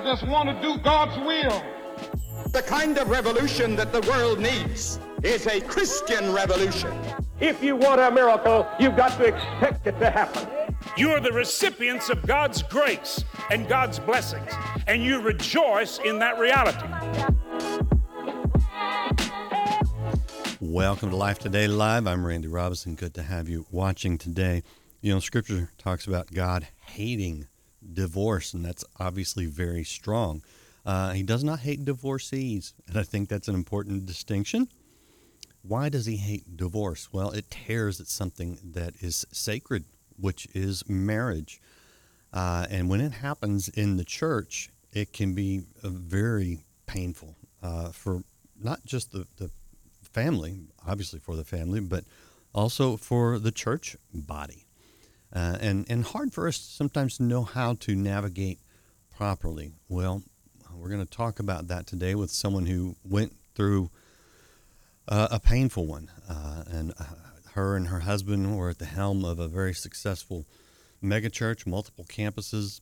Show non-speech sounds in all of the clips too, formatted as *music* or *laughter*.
I just want to do God's will. The kind of revolution that the world needs is a Christian revolution. If you want a miracle, you've got to expect it to happen. You are the recipients of God's grace and God's blessings, and you rejoice in that reality. Welcome to Life Today Live. I'm Randy Robison. Good to have you watching today. You know, Scripture talks about God hating divorce, and that's obviously very strong. Uh, he does not hate divorcees, and I think that's an important distinction. Why does he hate divorce? Well, it tears at something that is sacred, which is marriage. Uh, and when it happens in the church, it can be very painful uh, for not just the, the family, obviously for the family, but also for the church body. Uh, and, and hard for us sometimes to know how to navigate properly. Well, we're going to talk about that today with someone who went through uh, a painful one. Uh, and uh, her and her husband were at the helm of a very successful megachurch, multiple campuses,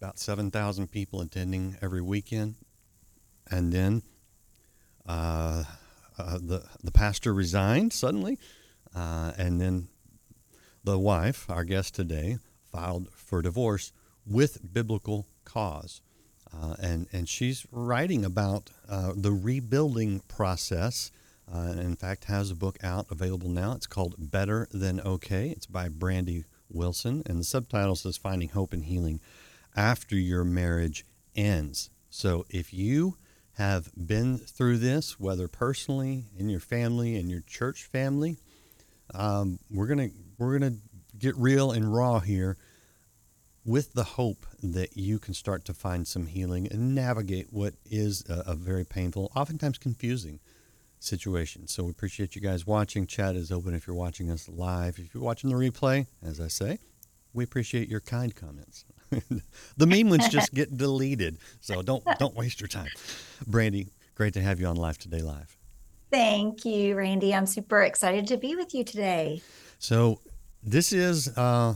about 7,000 people attending every weekend. And then uh, uh, the, the pastor resigned suddenly. Uh, and then the wife, our guest today, filed for divorce with biblical cause. Uh, and, and she's writing about uh, the rebuilding process. Uh, in fact, has a book out available now. It's called Better Than Okay. It's by Brandi Wilson, and the subtitle says Finding Hope and Healing After Your Marriage Ends. So if you have been through this, whether personally, in your family, in your church family, um, we're gonna we're gonna get real and raw here with the hope that you can start to find some healing and navigate what is a, a, very painful, oftentimes confusing situation. So we appreciate you guys watching. Chat is open if you're watching us live. If you're watching the replay, as I say, we appreciate your kind comments. *laughs* the mean ones just get deleted, so don't don't waste your time. Brandi, great to have you on Life Today Live. Thank you, Randy. I'm super excited to be with you today. So this is. Uh,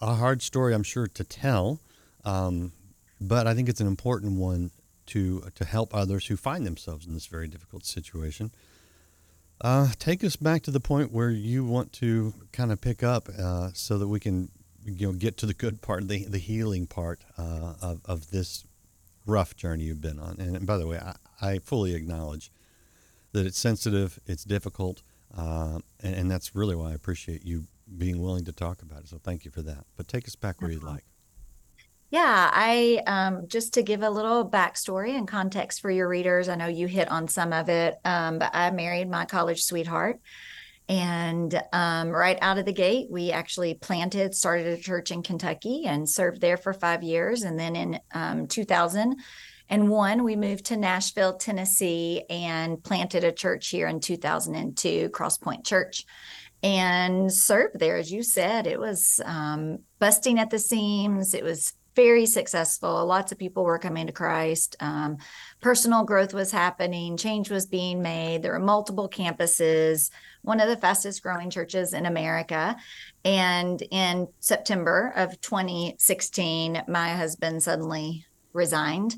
a hard story, I'm sure, to tell, um, but I think it's an important one to to help others who find themselves in this very difficult situation. Uh, take us back to the point where you want to kind of pick up, uh, so that we can you know get to the good part, the the healing part uh, of of this rough journey you've been on. And, by the way, I, I, fully acknowledge that it's sensitive, it's difficult, uh, and, and that's really why I appreciate you being willing to talk about it. So thank you for that. But take us back where you'd like. Yeah, I um, just to give a little backstory and context for your readers. I know you hit on some of it, um, but I married my college sweetheart. And um, right out of the gate, we actually planted, started a church in Kentucky and served there for five years. And then in um, 2001, we moved to Nashville, Tennessee, and planted a church here in 2002, Crosspoint Church and served there. As you said, it was um, busting at the seams. It was very successful. Lots of people were coming to Christ. Um, personal growth was happening. Change was being made. There were multiple campuses. One of the fastest growing churches in America. And in September of 2016, my husband suddenly resigned.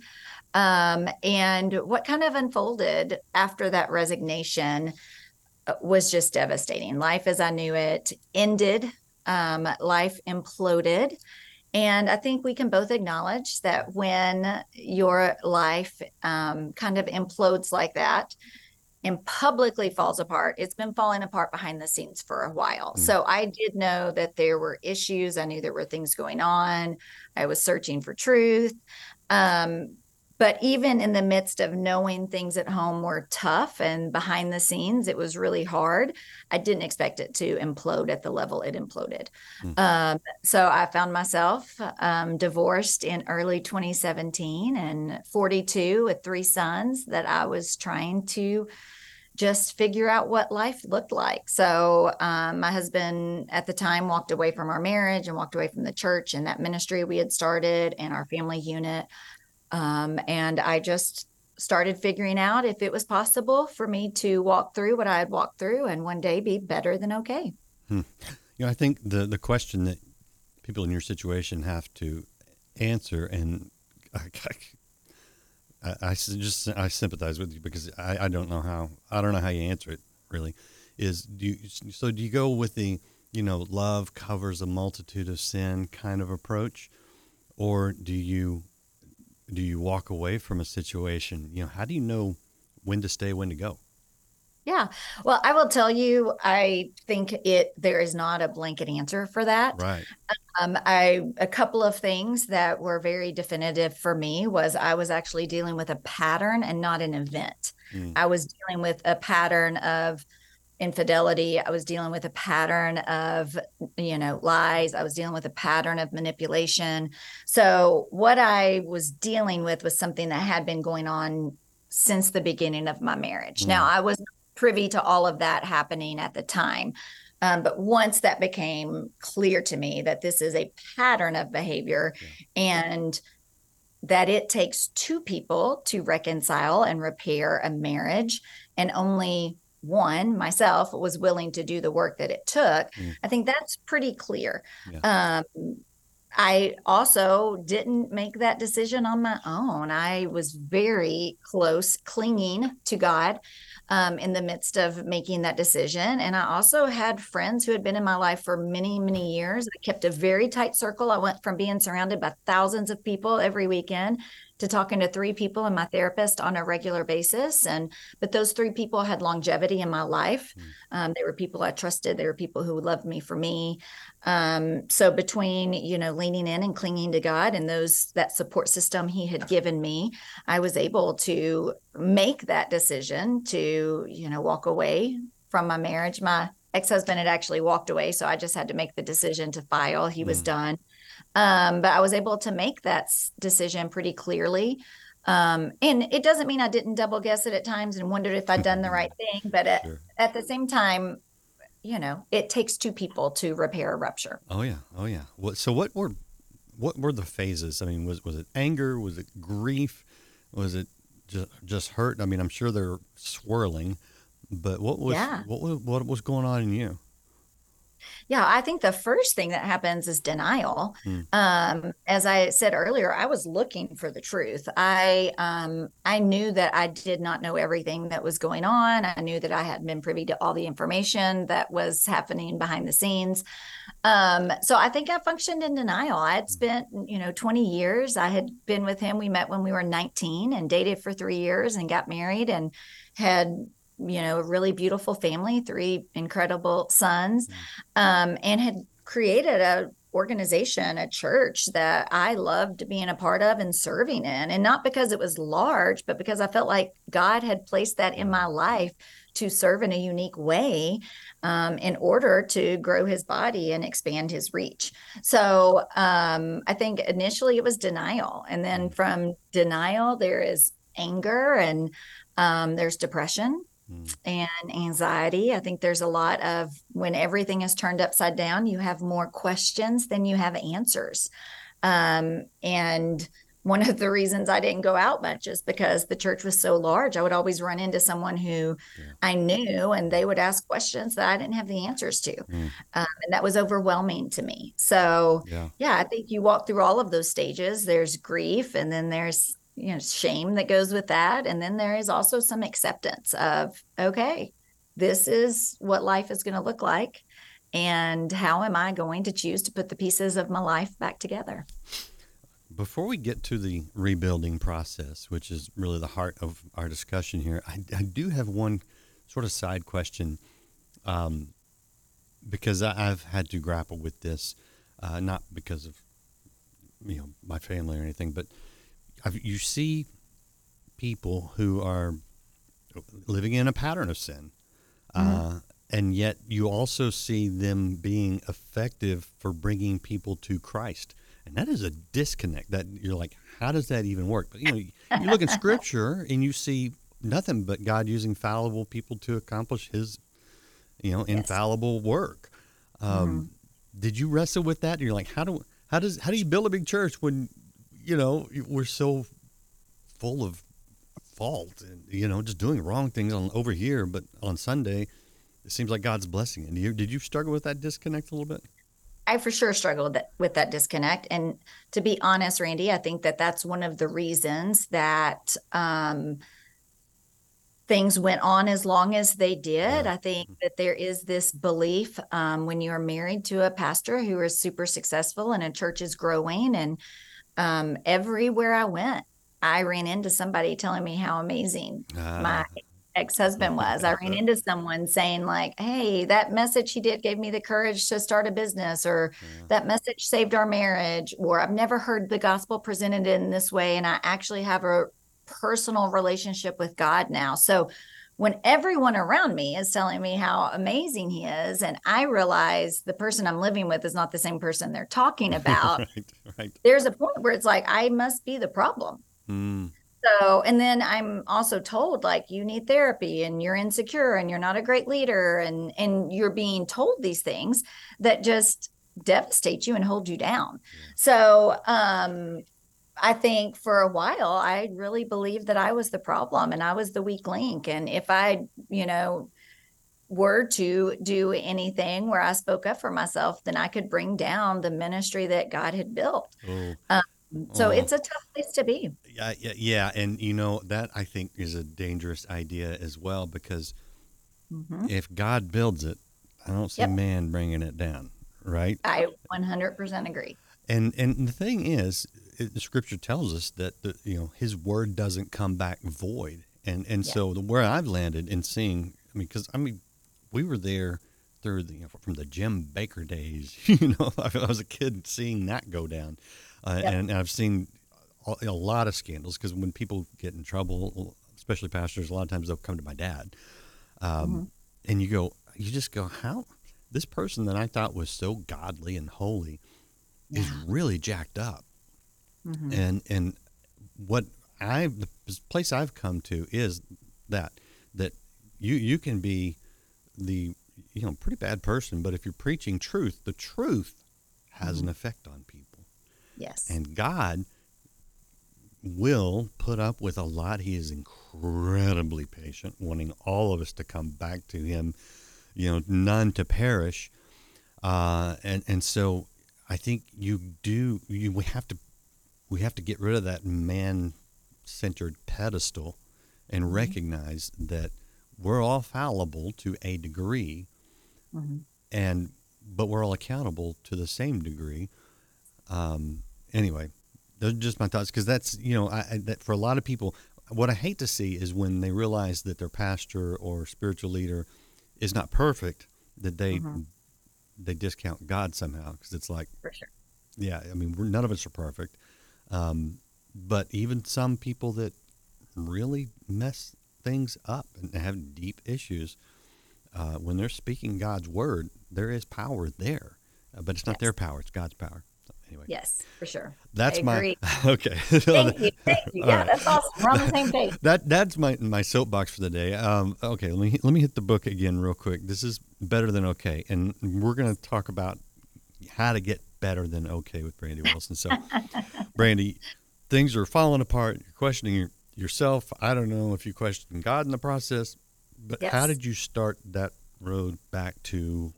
Um, and what kind of unfolded after that resignation was just devastating. Life as I knew it ended, um, life imploded. And I think we can both acknowledge that when your life um, kind of implodes like that and publicly falls apart, it's been falling apart behind the scenes for a while. Mm. So I did know that there were issues. I knew there were things going on. I was searching for truth. Um, but even in the midst of knowing things at home were tough and behind the scenes it was really hard i didn't expect it to implode at the level it imploded mm. um, so i found myself um, divorced in early 2017 and 42 with three sons that i was trying to just figure out what life looked like. So, um, my husband at the time walked away from our marriage and walked away from the church and that ministry we had started and our family unit. Um, and I just started figuring out if it was possible for me to walk through what I had walked through and one day be better than okay. Hmm. You know, I think the the question that people in your situation have to answer, and *laughs* I I just I sympathize with you because I, I don't know how I don't know how you answer it really. Is do you, so do you go with the you know love covers a multitude of sin kind of approach, or do you do you walk away from a situation? You know, how do you know when to stay, when to go? Yeah. Well, I will tell you, I think it there is not a blanket answer for that. Right. Um, I a couple of things that were very definitive for me was I was actually dealing with a pattern and not an event. Mm. I was dealing with a pattern of infidelity. I was dealing with a pattern of, you know, lies. I was dealing with a pattern of manipulation. So what I was dealing with was something that had been going on since the beginning of my marriage. Now I was privy to all of that happening at the time. Um, but once that became clear to me that this is a pattern of behavior and that it takes two people to reconcile and repair a marriage, and only one, myself, was willing to do the work that it took, Mm. I think that's pretty clear. Yeah. Um, I also didn't make that decision on my own. I was very close, clinging to God um, in the midst of making that decision. And I also had friends who had been in my life for many, many years. I kept a very tight circle. I went from being surrounded by thousands of people every weekend to talking to three people and my therapist on a regular basis. And but those three people had longevity in my life. Um, they were people I trusted. They were people who loved me for me. Um, so between you know leaning in and clinging to God and those that support system He had given me, I was able to make that decision to you know walk away from my marriage. My ex-husband had actually walked away, so I just had to make the decision to file. He was done. Um, but I was able to make that decision pretty clearly. Um, and it doesn't mean I didn't double guess it at times and wondered if I'd done the right *laughs* thing. But at, Sure. at the same time, you know, it takes two people to repair a rupture. Oh yeah, oh yeah. What, so what were what were the phases? I mean, was was it anger? Was it grief? Was it just just hurt? I mean, I'm sure they're swirling, but what was Yeah. what was what was going on in you? Yeah, I think the first thing that happens is denial. Hmm. Um, as I said earlier, I was looking for the truth. I um, I knew that I did not know everything that was going on. I knew that I hadn't been privy to all the information that was happening behind the scenes. Um, so I think I functioned in denial. I had spent, you know, 20 years. I had been with him. We met when we were 19 and dated for three years and got married and had you know, a really beautiful family, three incredible sons, um, and had created a organization, a church that I loved being a part of and serving in. And not because it was large, but because I felt like God had placed that in my life to serve in a unique way um, in order to grow his body and expand his reach. So um, I think initially it was denial. And then from denial, there is anger and um, there's depression and anxiety. I think there's a lot of when everything is turned upside down, you have more questions than you have answers. Um, and one of the reasons I didn't go out much is because the church was so large. I would always run into someone who I knew and they would ask questions that I didn't have the answers to. Um, and that was overwhelming to me. So, Yeah. yeah, I think you walk through all of those stages. There's grief, and then there's you know shame that goes with that, and then there is also some acceptance of okay, this is what life is going to look like, and how am I going to choose to put the pieces of my life back together? Before we get to the rebuilding process, which is really the heart of our discussion here, I, I do have one sort of side question um, because I, I've had to grapple with this, uh, not because of you know my family or anything, but you see people who are living in a pattern of sin, uh, and yet you also see them being effective for bringing people to Christ, and that is a disconnect. That you're like, how does that even work? But you know, you look in *laughs* Scripture and you see nothing but God using fallible people to accomplish His, you know, infallible work. Um, Did you wrestle with that? And You're like, how do how does how do you build a big church when you know we're so full of fault and you know just doing wrong things on over here, but on Sunday it seems like God's blessing it. Did you, did you struggle with that disconnect a little bit? I for sure struggled that, with that disconnect. And to be honest, Randy, I think that that's one of the reasons that um, things went on as long as they did. I think that there is this belief um, when you are married to a pastor who is super successful and a church is growing, and um, everywhere I went, I ran into somebody telling me how amazing my Ah, ex-husband *laughs* was. I ran into someone saying like, "Hey, that message he did gave me the courage to start a business," or "That message saved our marriage," or "I've never heard the gospel presented in this way, and I actually have a personal relationship with God now." So when everyone around me is telling me how amazing he is, and I realize the person I'm living with is not the same person they're talking *laughs* about, right, right. there's a point where it's like I must be the problem. Mm, So, and then I'm also told like you need therapy and you're insecure and you're not a great leader and and you're being told these things that just devastate you and hold you down. So, um I think for a while I really believed that I was the problem and I was the weak link and if I, you know, were to do anything where I spoke up for myself, then I could bring down the ministry that God had built. oh. So Oh. it's a tough place to be. Yeah, yeah, yeah, and you know that I think is a dangerous idea as well because Mhm. if God builds it, I don't see Yep. man bringing it down, right? I 100% agree. And and the thing is, it, the Scripture tells us that the, you know His word doesn't come back void, and and Yeah. so the where I've landed in seeing, I mean, because I mean, we were there through the you know, from the Jim Bakker days, *laughs* you know, I, I was a kid seeing that go down, uh, Yep. and, I've seen a, a lot of scandals because when people get in trouble, especially pastors, a lot of times they'll come to my dad, um, and you go, you just go, how? This person that I thought was so godly and holy is really jacked up, Mhm. and and what I the place I've come to is that that you you can be the you know pretty bad person, but if you're preaching truth, the truth has an effect on people. Yes. And God will put up with a lot. He is incredibly patient, wanting all of us to come back to Him, you know, none to perish. Uh, and and so I think you do. You we have to we have to get rid of that man-centered pedestal and recognize that we're all fallible to a degree, Mhm. and but we're all accountable to the same degree. Um, anyway, those are just my thoughts because that's you know I, I, that for a lot of people, what I hate to see is when they realize that their pastor or spiritual leader is not perfect, that they Mhm. they discount God somehow because it's like sure. yeah, I mean we're, none of us are perfect, um, but even some people that really mess things up and have deep issues, uh, when they're speaking God's word, there is power there, uh, but it's not Yes. their power; it's God's power. So anyway, Yes, for sure. that's my *laughs* okay. *laughs* Thank you. Thank you. Yeah, right. that's awesome. We're on the same page. *laughs* That that's my my soapbox for the day. Um, okay, let me let me hit the book again real quick. This is better than okay, and we're going to talk about how to get better than okay with Brandi Wilson. So, Brandi, things are falling apart. You're questioning your, yourself. I don't know if you question God in the process, but how did you start that road back to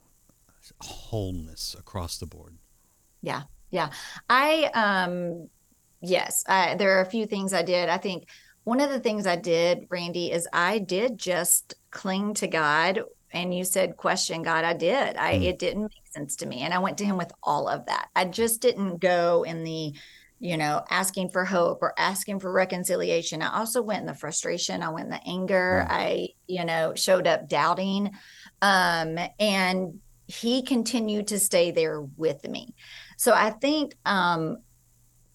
wholeness across the board? Yeah. Yeah. I um yes, I there are a few things I did. I think one of the things I did, Randy, is I did just cling to God and you said question God. I did. I Mm. it didn't make sense to me and I went to him with all of that. I just didn't go in the you know, asking for hope or asking for reconciliation. I also went in the frustration. I went in the anger. Mm. I, you know, showed up doubting. Um, and he continued to stay there with me. So I think, um,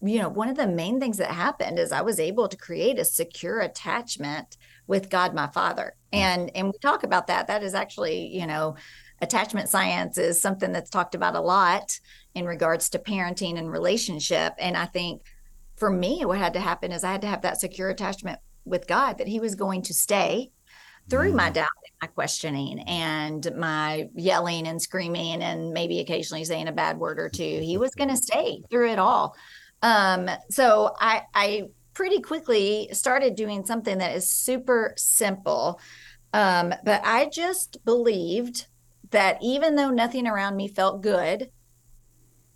you know, one of the main things that happened is I was able to create a secure attachment with God, my Father, and and we talk about that. That is actually, you know, attachment science is something that's talked about a lot in regards to parenting and relationship. And I think for me, what had to happen is I had to have that secure attachment with God that He was going to stay through my doubt and my questioning and my yelling and screaming and maybe occasionally saying a bad word or two. He was going to stay through it all. Um, so I, I pretty quickly started doing something that is super simple. Um, but I just believed that even though nothing around me felt good,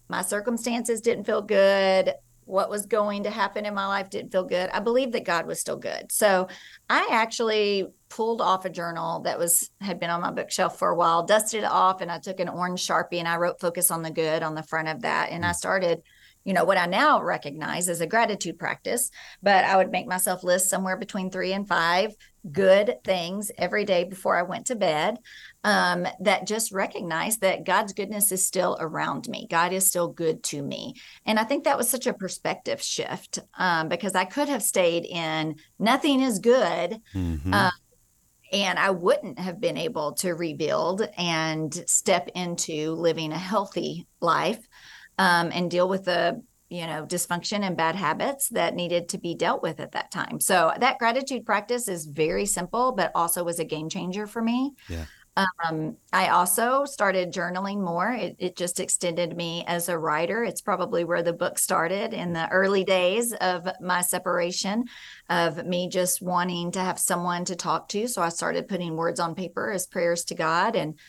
my circumstances didn't feel good what was going to happen in my life didn't feel good. I believed that God was still good. So I actually pulled off a journal that was had been on my bookshelf for a while, dusted it off, and I took an orange sharpie and I wrote focus on the good on the front of that. And I started you know what i now recognize as a gratitude practice but i would make myself list somewhere between three and five good things every day before i went to bed um, that just recognize that god's goodness is still around me god is still good to me and i think that was such a perspective shift um, because i could have stayed in nothing is good mm-hmm. uh, and I wouldn't have been able to rebuild and step into living a healthy life um, and deal with the you know dysfunction and bad habits that needed to be dealt with at that time so that gratitude practice is very simple but also was a game changer for me yeah um, I also started journaling more. It, it, just extended me as a writer. It's probably where the book started in the early days of my separation, of me just wanting to have someone to talk to. So I started putting words on paper as prayers to God. And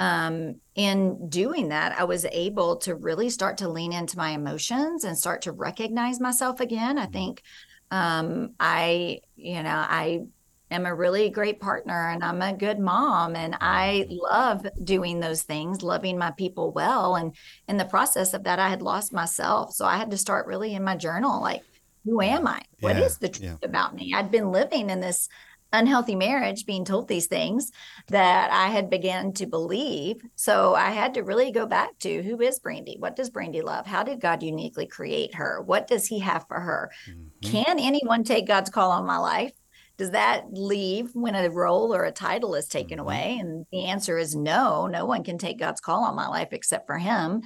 um, in doing that, I was able to really start to lean into my emotions and start to recognize myself again. I think um, I, you know, I am a really great partner and I'm a good mom and I love doing those things, loving my people well. And in the process of that, I had lost myself. So I had to start really in my journal like, who am I? What yeah, is the truth yeah. about me? I'd been living in this unhealthy marriage being told these things that I had began to believe. So I had to really go back to who is Brandi? What does Brandi love? How did God uniquely create her? What does he have for her? Mm-hmm. Can anyone take God's call on my life? Does that leave when a role or a title is taken mm-hmm. away? And the answer is no, no one can take God's call on my life except for him.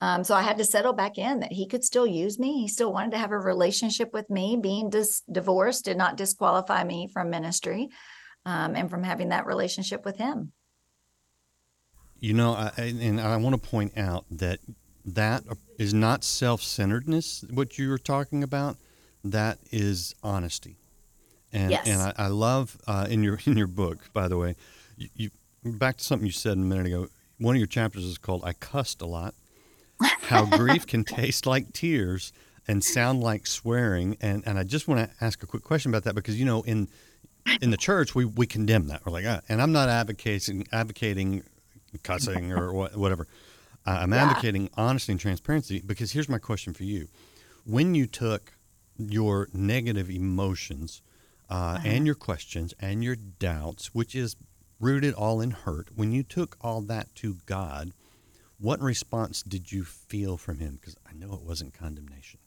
Um, so I had to settle back in that he could still use me. He still wanted to have a relationship with me. Being dis- divorced did not disqualify me from ministry um, and from having that relationship with him. You know, I, and I want to point out that that is not self-centeredness. What you were talking about, that is honesty. And yes. and I, I love uh, in your *laughs* in your book, by the way, you, you back to something you said a minute ago. One of your chapters is called "I cussed a lot." How grief can taste like tears and sound like swearing. And, and I just want to ask a quick question about that because, you know, in in the church, we, we condemn that. We're like, ah, and I'm not advocating advocating cussing or whatever. Uh, I'm yeah. advocating honesty and transparency because here's my question for you: When you took your negative emotions uh, uh-huh. and your questions and your doubts, which is rooted all in hurt, when you took all that to God, what response did you feel from him? Because I know it wasn't condemnation.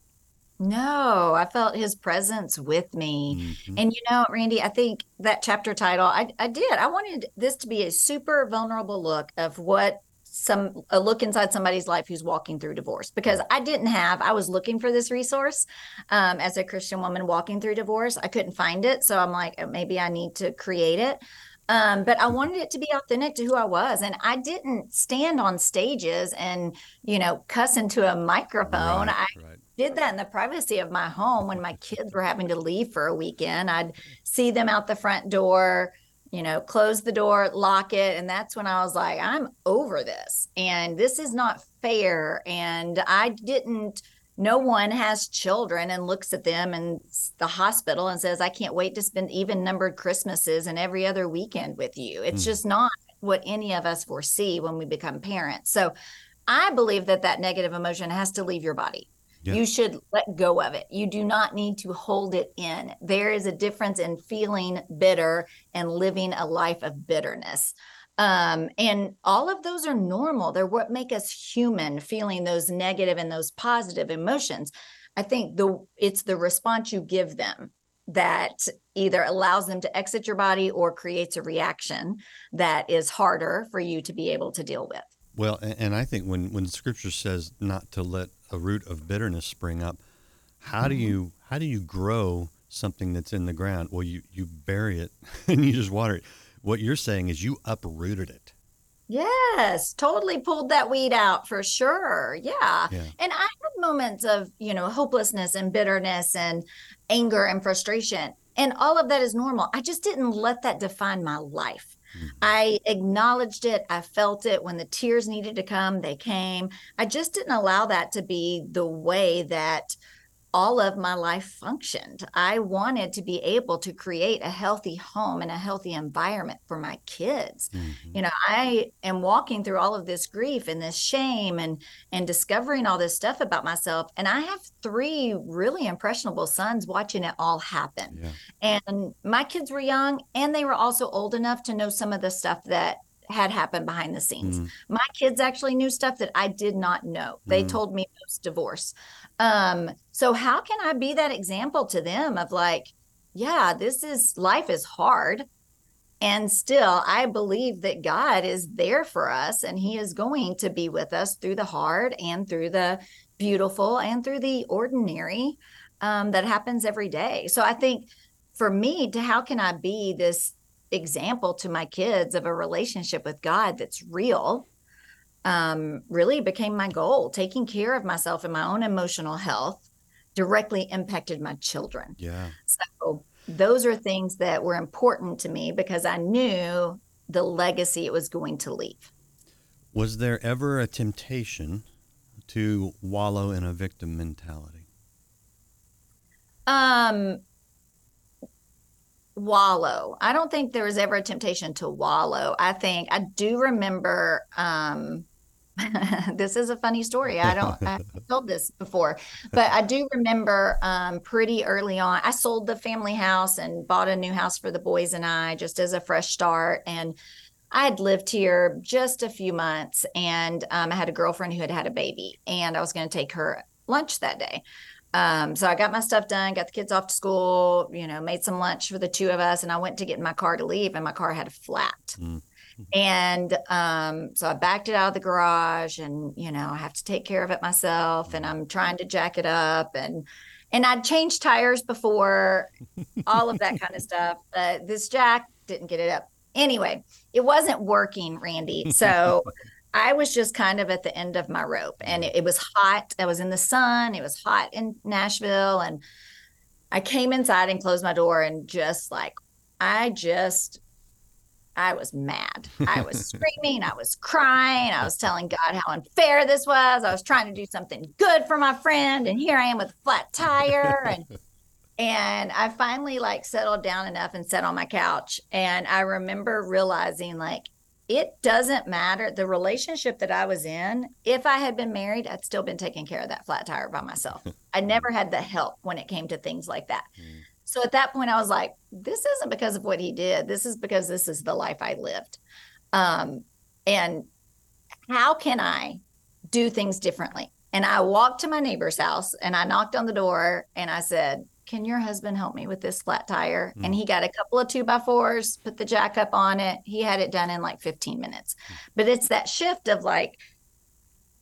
No, I felt his presence with me. Mm-hmm. And you know, Randy, I think that chapter title, I, I did. I wanted this to be a super vulnerable look of what some a look inside somebody's life who's walking through divorce because I didn't have I was looking for this resource um, as a Christian woman walking through divorce I couldn't find it so I'm like oh, maybe I need to create it um, but I wanted it to be authentic to who I was. And I didn't stand on stages and, you know, cuss into a microphone. Right, I right. did that in the privacy of my home when my kids were having to leave for a weekend. I'd see them out the front door, you know, close the door, lock it. And that's when I was like, I'm over this. And this is not fair. And I didn't no one has children and looks at them in the hospital and says, I can't wait to spend even numbered Christmases and every other weekend with you. It's mm. just not what any of us foresee when we become parents. So I believe that that negative emotion has to leave your body. Yeah. You should let go of it. You do not need to hold it in. There is a difference in feeling bitter and living a life of bitterness. Um, and all of those are normal. They're what make us human, feeling those negative and those positive emotions. I think the it's the response you give them that either allows them to exit your body or creates a reaction that is harder for you to be able to deal with. Well, and I think when when Scripture says not to let a root of bitterness spring up, how mm-hmm. do you how do you grow something that's in the ground? Well, you you bury it *laughs* and you just water it what you're saying is you uprooted it. Yes, totally pulled that weed out for sure. Yeah. yeah. And I had moments of, you know, hopelessness and bitterness and anger and frustration. And all of that is normal. I just didn't let that define my life. Mm-hmm. I acknowledged it. I felt it when the tears needed to come, they came. I just didn't allow that to be the way that all of my life functioned. I wanted to be able to create a healthy home and a healthy environment for my kids. Mm-hmm. You know, I am walking through all of this grief and this shame and and discovering all this stuff about myself and I have three really impressionable sons watching it all happen. Yeah. And my kids were young and they were also old enough to know some of the stuff that had happened behind the scenes. Mm. My kids actually knew stuff that I did not know. They mm. told me post divorce. Um, so how can I be that example to them of like, yeah, this is life is hard. And still, I believe that God is there for us and He is going to be with us through the hard and through the beautiful and through the ordinary um, that happens every day. So I think for me, to how can I be this example to my kids of a relationship with God that's real um, really became my goal. Taking care of myself and my own emotional health directly impacted my children. Yeah. So those are things that were important to me because I knew the legacy it was going to leave. Was there ever a temptation to wallow in a victim mentality? Um, wallow. I don't think there was ever a temptation to wallow. I think I do remember um *laughs* this is a funny story. I don't I *laughs* told this before, but I do remember um, pretty early on. I sold the family house and bought a new house for the boys and I just as a fresh start. And I had lived here just a few months, and um, I had a girlfriend who had had a baby, and I was going to take her lunch that day. Um, so I got my stuff done, got the kids off to school, you know, made some lunch for the two of us, and I went to get in my car to leave, and my car had a flat. Mm. And um, so I backed it out of the garage, and you know, I have to take care of it myself, and I'm trying to jack it up, and and I'd changed tires before, all of that kind of stuff. But this jack didn't get it up. Anyway, it wasn't working, Randy. *laughs* So I was just kind of at the end of my rope and it, it, was hot. I was in the sun. It was hot in Nashville. And I came inside and closed my door and just like, I just, I was mad. I was *laughs* screaming. I was crying. I was telling God how unfair this was. I was trying to do something good for my friend. And here I am with a flat tire. And, *laughs* and I finally like settled down enough and sat on my couch. And I remember realizing like, it doesn't matter the relationship that I was in. If I had been married, I'd still been taking care of that flat tire by myself. I never had the help when it came to things like that. Mm. So at that point, I was like, this isn't because of what he did. This is because this is the life I lived. Um, and how can I do things differently? And I walked to my neighbor's house and I knocked on the door and I said, can your husband help me with this flat tire? Mm. And he got a couple of two by fours, put the jack up on it. He had it done in like 15 minutes. Mm. But it's that shift of like,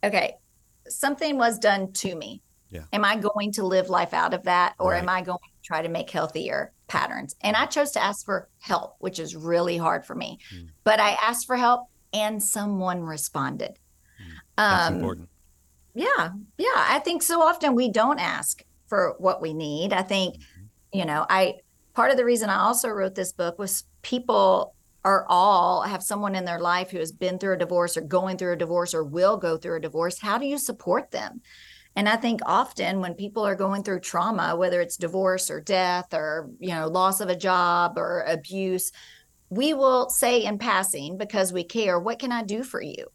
okay, something was done to me. Yeah. Am I going to live life out of that or right. am I going to try to make healthier patterns? And I chose to ask for help, which is really hard for me. Mm. But I asked for help and someone responded. Mm. That's um, important. Yeah. Yeah. I think so often we don't ask for what we need. I think, mm-hmm. you know, I part of the reason I also wrote this book was people are all have someone in their life who has been through a divorce or going through a divorce or will go through a divorce. How do you support them? And I think often when people are going through trauma, whether it's divorce or death or, you know, loss of a job or abuse, we will say in passing because we care, what can I do for you?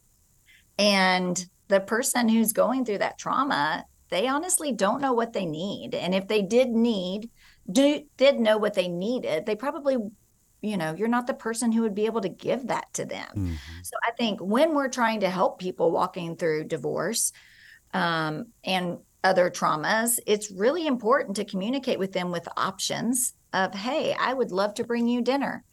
And the person who's going through that trauma they honestly don't know what they need. And if they did need, do, did know what they needed, they probably, you know, you're not the person who would be able to give that to them. Mm-hmm. So I think when we're trying to help people walking through divorce um, and other traumas, it's really important to communicate with them with options of, hey, I would love to bring you dinner.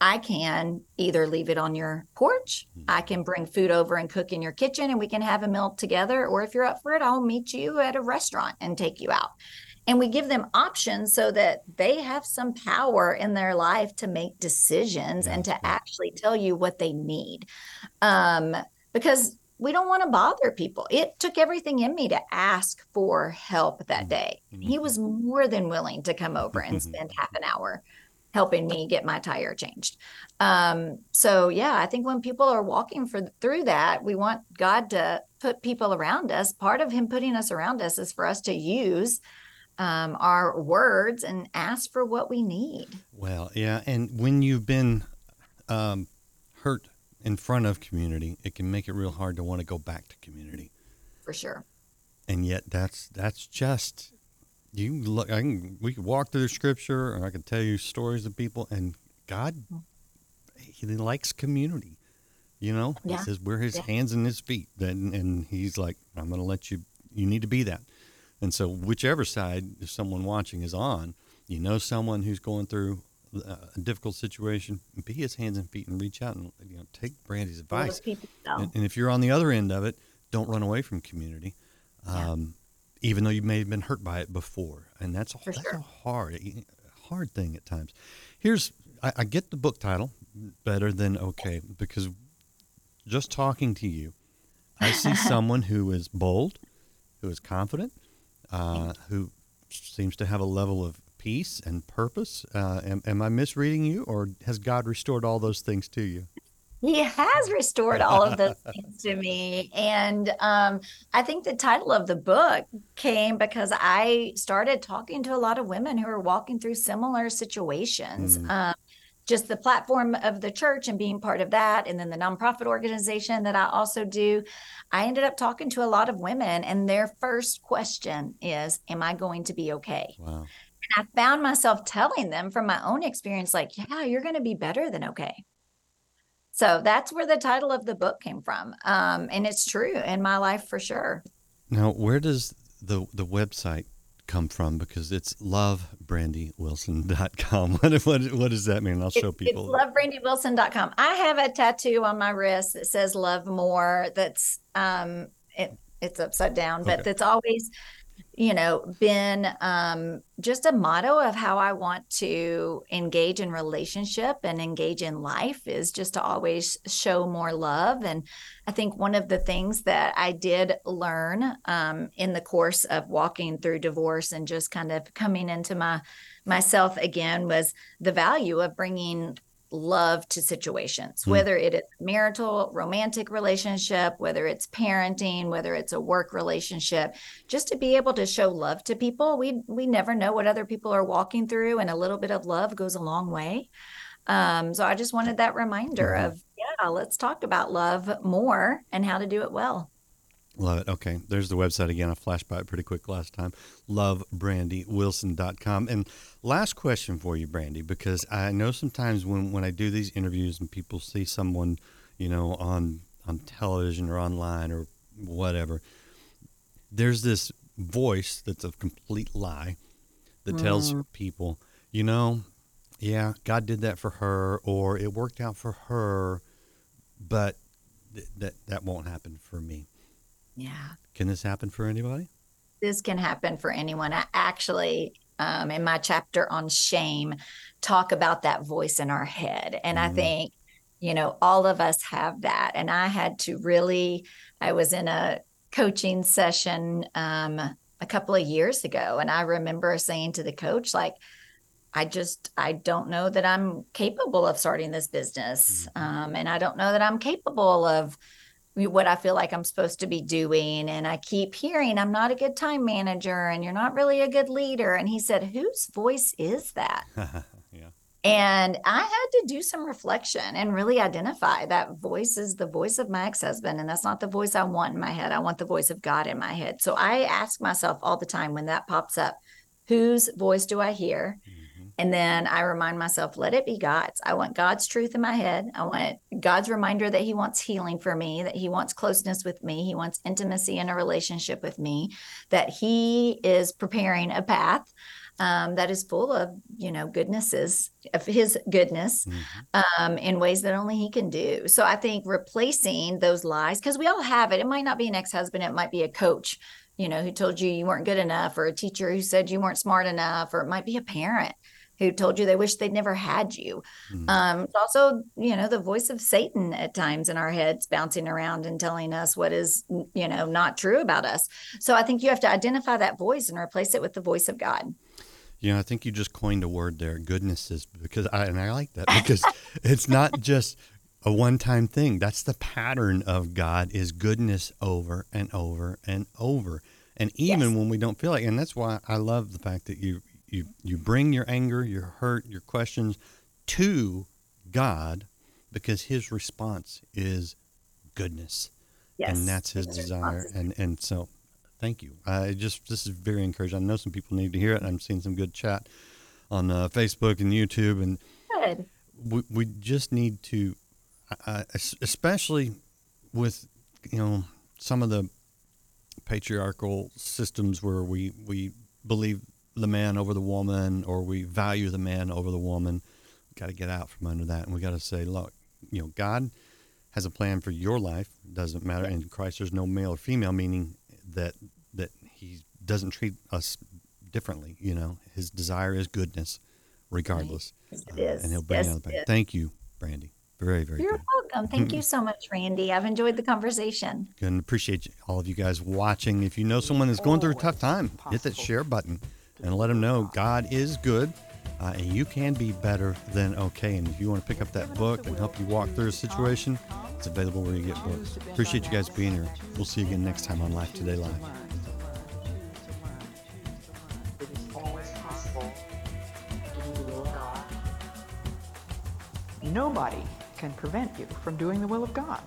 I can either leave it on your porch, hmm. I can bring food over and cook in your kitchen and we can have a meal together. Or if you're up for it, I'll meet you at a restaurant and take you out. And we give them options so that they have some power in their life to make decisions yeah. and to actually tell you what they need. Um, because we don't want to bother people. It took everything in me to ask for help that hmm. day. Mm-hmm. He was more than willing to come over and spend half an hour helping me get my tire changed. Um, so yeah, I think when people are walking for through that, we want God to put people around us. Part of Him putting us around us is for us to use um, our words and ask for what we need. Well, yeah, and when you've been um, hurt in front of community, it can make it real hard to want to go back to community. For sure. And yet, that's that's just you look. I can we could walk through the scripture, or I can tell you stories of people, and God, He likes community. You know, Yeah. He says we're His Yeah. hands and His feet, and and He's like, I'm going to let you. You need to be that. And so, whichever side if someone watching is on, you know someone who's going through uh, a difficult situation, be his hands and feet and reach out and you know take Brandi's advice. And, and if you're on the other end of it, don't run away from community, um, even though you may have been hurt by it before. And that's a, For that's sure. a hard hard thing at times. Here's I, I get the book title better than okay because just talking to you, I see *laughs* someone who is bold, who is confident, uh, who seems to have a level of peace and purpose. Uh, am, am I misreading you, or has God restored all those things to you? He has restored all of those *laughs* things to me. And um, I think the title of the book came because I started talking to a lot of women who are walking through similar situations. Um, just the platform of the church and being part of that, and then the nonprofit organization that I also do. I ended up talking to a lot of women, and their first question is, Am I going to be okay? Wow. I found myself telling them from my own experience, like, yeah, you're going to be better than okay. So that's where the title of the book came from. Um, and it's true in my life for sure. Now, where does the the website come from? Because it's lovebrandiwilson.com. *laughs* What what what does that mean? I'll show people. it's lovebrandiwilson.com. I have a tattoo on my wrist that says love more. That's um it it's upside down, but Okay. that's always you know been um just a motto of how I want to engage in relationship and engage in life is just to always show more love. And I think one of the things that I did learn um, in the course of walking through divorce and just kind of coming into my myself again was the value of bringing love to situations, Hmm. whether it is marital, romantic relationship, whether it's parenting, whether it's a work relationship, just to be able to show love to people. We we never know what other people are walking through, and a little bit of love goes a long way. Um, so I just wanted that reminder Mhm. of yeah, let's talk about love more and how to do it well. Love it. Okay. There's the website again. I flashed by it pretty quick last time. LoveBrandiWilson.com. And last question for you, Brandi, because I know sometimes when, when I do these interviews and people see someone, you know, on on television or online or whatever, there's this voice that's a complete lie that tells mm. people, you know, yeah, God did that for her or it worked out for her, but th- that that won't happen for me. Yeah. Can this happen for anybody? this can happen for anyone. I actually, um, in my chapter on shame, talk about that voice in our head. And I Mhm. think, you know, all of us have that. And I had to really, I was in a coaching session um, a couple of years ago. And I remember saying to the coach, like, I just, I don't know that I'm capable of starting this business. Um, and I don't know that I'm capable of what I feel like I'm supposed to be doing. And I keep hearing I'm not a good time manager and you're not really a good leader. And he said, Whose voice is that? *laughs* yeah. And I had to do some reflection and really identify that voice is the voice of my ex husband. And that's not the voice I want in my head. I want the voice of God in my head. So I ask myself all the time when that pops up, whose voice do I hear? Mm. And then I remind myself, let it be God's. I want God's truth in my head. I want God's reminder that He wants healing for me, that He wants closeness with me, He wants intimacy in a relationship with me, that He is preparing a path um, that is full of, you know, goodnesses of His goodness um, in ways that only He can do. So I think replacing those lies, because we all have it. It might not be an ex husband, it might be a coach, you know, who told you you weren't good enough, or a teacher who said you weren't smart enough, or it might be a parent who told you they wish they'd never had you. Um, also, you know, the voice of Satan at times in our heads bouncing around and telling us what is, you know, not true about us. So I think you have to identify that voice and replace it with the voice of God. You know, I think you just coined a word there. Goodness is because I and I like that because *laughs* it's not just a one-time thing. That's the pattern of God is goodness over and over and over. And even Yes. when we don't feel like, and that's why I love the fact that you you you bring your anger, your hurt, your questions to God because His response is goodness, Yes. and that's His desire. And and so, thank you. I just this is very encouraging. I know some people need to hear it. I'm seeing some good chat on uh, Facebook and YouTube, and Good. we, we just need to, uh, especially with you know some of the patriarchal systems where we we believe the man over the woman or we value the man over the woman. We got to get out from under that, and we got to say, look, you know, God has a plan for your life. Doesn't matter. In Christ, there's no male or female, meaning that that He doesn't treat us differently. You know, His desire is goodness, regardless. Yes, it Uh, is. and He'll bring Yes, you out of the it back. Thank you, Brandi. Very, very You're good. welcome. Thank you *laughs* so much, Randy. I've enjoyed the conversation. And appreciate you- all of you guys watching. If you know someone that's going through a tough time, hit that share button and let them know God is good uh, and you can be better than okay. And if you want to pick up that book and help you walk through a situation, it's available where you get books. Appreciate you guys being here. We'll see you again next time on Life Today Live. Nobody can prevent you from doing the will of God.